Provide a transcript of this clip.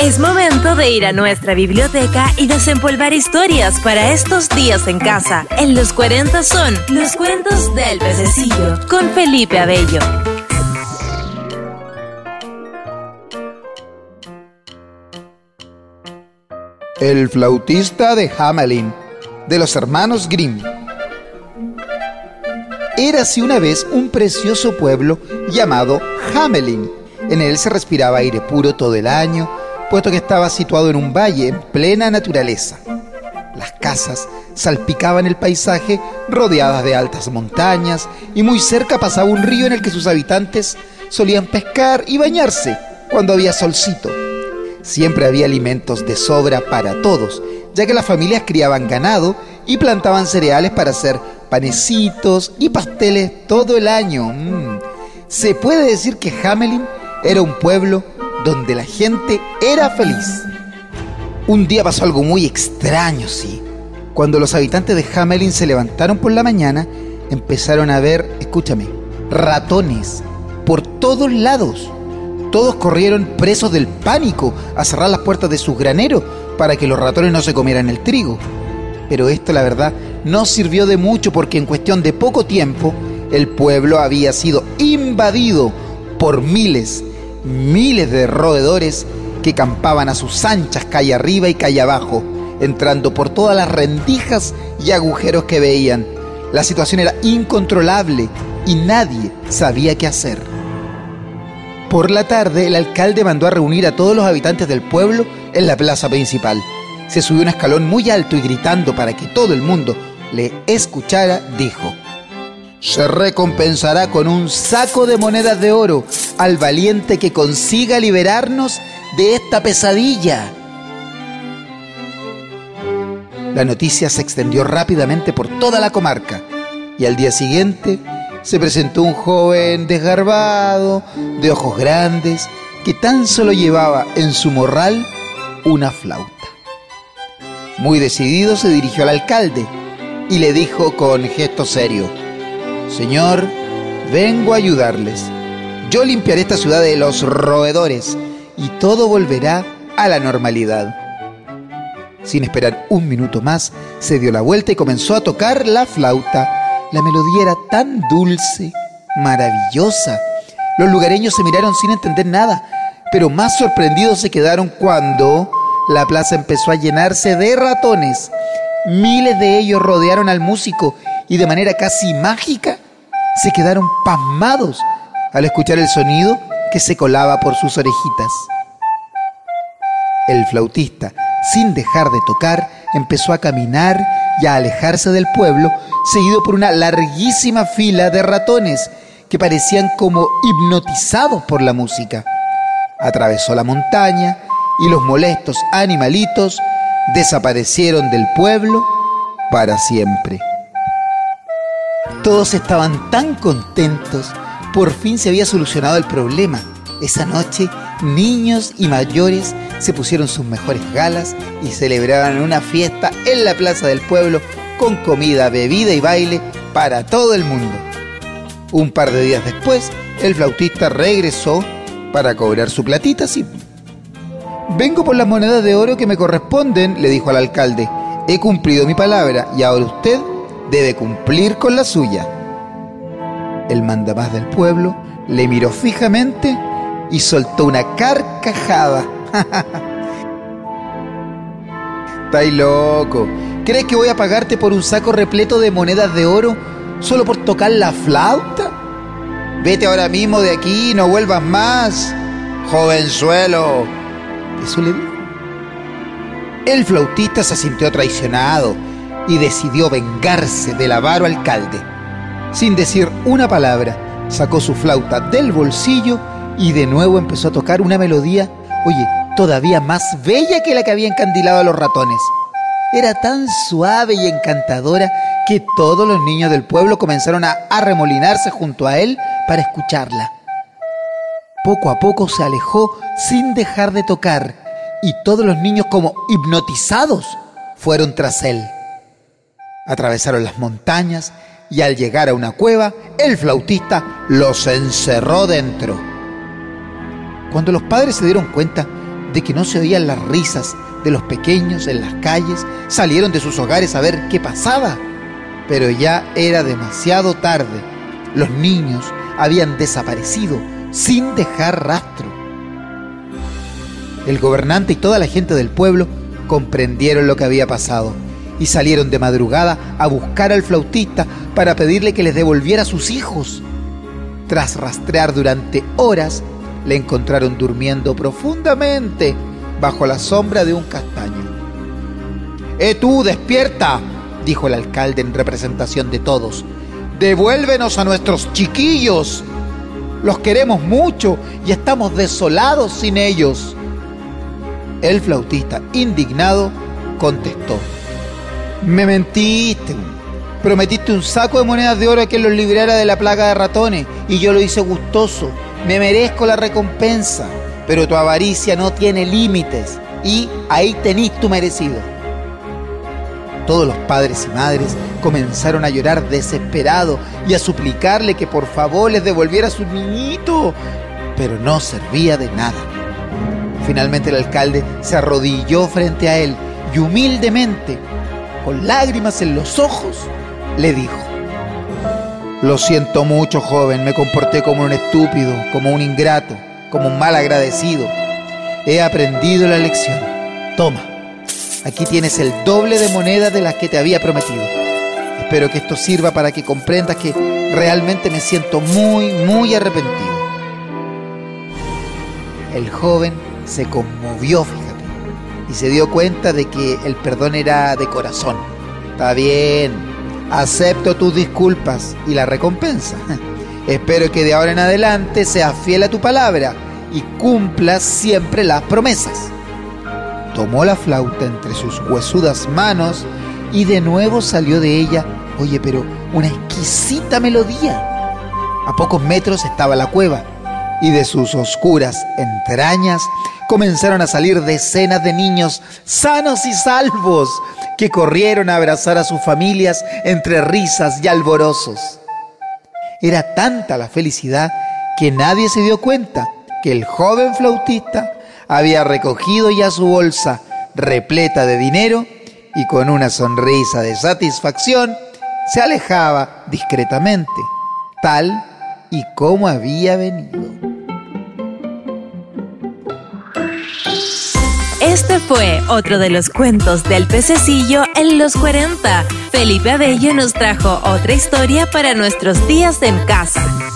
Es momento de ir a nuestra biblioteca y desempolvar historias para estos días en casa. En los 40 son los cuentos del pececillo con Felipe Abello. El flautista de Hamelin, de los hermanos Grimm. Érase una vez un precioso pueblo llamado Hamelin. En él se respiraba aire puro todo el año puesto que estaba situado en un valle en plena naturaleza. Las casas salpicaban el paisaje rodeadas de altas montañas y muy cerca pasaba un río en el que sus habitantes solían pescar y bañarse cuando había solcito. Siempre había alimentos de sobra para todos, ya que las familias criaban ganado y plantaban cereales para hacer panecitos y pasteles todo el año. Mm. Se puede decir que Hamelin era un pueblo donde la gente era feliz. Un día pasó algo muy extraño, sí. Cuando los habitantes de Hamelin se levantaron por la mañana, empezaron a ver, escúchame, ratones por todos lados. Todos corrieron presos del pánico a cerrar las puertas de sus graneros para que los ratones no se comieran el trigo. Pero esto, la verdad, no sirvió de mucho porque en cuestión de poco tiempo el pueblo había sido invadido por miles miles de roedores que campaban a sus anchas calle arriba y calle abajo, entrando por todas las rendijas y agujeros que veían. La situación era incontrolable y nadie sabía qué hacer. Por la tarde, el alcalde mandó a reunir a todos los habitantes del pueblo en la plaza principal. Se subió un escalón muy alto y gritando para que todo el mundo le escuchara, dijo, se recompensará con un saco de monedas de oro al valiente que consiga liberarnos de esta pesadilla. La noticia se extendió rápidamente por toda la comarca y al día siguiente se presentó un joven desgarbado, de ojos grandes, que tan solo llevaba en su morral una flauta. Muy decidido se dirigió al alcalde y le dijo con gesto serio, Señor, vengo a ayudarles. Yo limpiaré esta ciudad de los roedores y todo volverá a la normalidad. Sin esperar un minuto más, se dio la vuelta y comenzó a tocar la flauta. La melodía era tan dulce, maravillosa. Los lugareños se miraron sin entender nada, pero más sorprendidos se quedaron cuando la plaza empezó a llenarse de ratones. Miles de ellos rodearon al músico y de manera casi mágica se quedaron pasmados al escuchar el sonido que se colaba por sus orejitas. El flautista, sin dejar de tocar, empezó a caminar y a alejarse del pueblo, seguido por una larguísima fila de ratones que parecían como hipnotizados por la música. Atravesó la montaña y los molestos animalitos desaparecieron del pueblo para siempre. Todos estaban tan contentos, por fin se había solucionado el problema. Esa noche, niños y mayores se pusieron sus mejores galas y celebraban una fiesta en la plaza del pueblo con comida, bebida y baile para todo el mundo. Un par de días después, el flautista regresó para cobrar su platita, sí. Vengo por las monedas de oro que me corresponden, le dijo al alcalde. He cumplido mi palabra y ahora usted debe cumplir con la suya. El mandamás del pueblo le miró fijamente y soltó una carcajada. ¡Estáis loco! ¿Crees que voy a pagarte por un saco repleto de monedas de oro solo por tocar la flauta? Vete ahora mismo de aquí y no vuelvas más, jovenzuelo. Eso le dijo. El flautista se sintió traicionado y decidió vengarse del avaro alcalde. Sin decir una palabra, sacó su flauta del bolsillo y de nuevo empezó a tocar una melodía, oye, todavía más bella que la que había encandilado a los ratones. Era tan suave y encantadora que todos los niños del pueblo comenzaron a arremolinarse junto a él para escucharla. Poco a poco se alejó sin dejar de tocar y todos los niños como hipnotizados fueron tras él. Atravesaron las montañas y al llegar a una cueva, el flautista los encerró dentro. Cuando los padres se dieron cuenta, de que no se oían las risas de los pequeños en las calles, salieron de sus hogares a ver qué pasaba. Pero ya era demasiado tarde. Los niños habían desaparecido sin dejar rastro. El gobernante y toda la gente del pueblo comprendieron lo que había pasado y salieron de madrugada a buscar al flautista para pedirle que les devolviera a sus hijos. Tras rastrear durante horas, le encontraron durmiendo profundamente bajo la sombra de un castaño. ¡Eh tú, despierta! dijo el alcalde en representación de todos. Devuélvenos a nuestros chiquillos. Los queremos mucho y estamos desolados sin ellos. El flautista, indignado, contestó. Me mentiste. Prometiste un saco de monedas de oro a quien los librara de la plaga de ratones y yo lo hice gustoso. Me merezco la recompensa, pero tu avaricia no tiene límites y ahí tenís tu merecido. Todos los padres y madres comenzaron a llorar desesperados y a suplicarle que por favor les devolviera a su niñito, pero no servía de nada. Finalmente el alcalde se arrodilló frente a él y humildemente con lágrimas en los ojos, le dijo, Lo siento mucho, joven, me comporté como un estúpido, como un ingrato, como un mal agradecido. He aprendido la lección. Toma, aquí tienes el doble de monedas de las que te había prometido. Espero que esto sirva para que comprendas que realmente me siento muy, muy arrepentido. El joven se conmovió, fíjate y se dio cuenta de que el perdón era de corazón. Está bien, acepto tus disculpas y la recompensa. Espero que de ahora en adelante seas fiel a tu palabra y cumplas siempre las promesas. Tomó la flauta entre sus huesudas manos y de nuevo salió de ella, oye, pero una exquisita melodía. A pocos metros estaba la cueva y de sus oscuras entrañas comenzaron a salir decenas de niños sanos y salvos que corrieron a abrazar a sus familias entre risas y alborozos. Era tanta la felicidad que nadie se dio cuenta que el joven flautista había recogido ya su bolsa repleta de dinero y con una sonrisa de satisfacción se alejaba discretamente, tal y como había venido. Este fue otro de los cuentos del pececillo en los 40. Felipe Abello nos trajo otra historia para nuestros días en casa.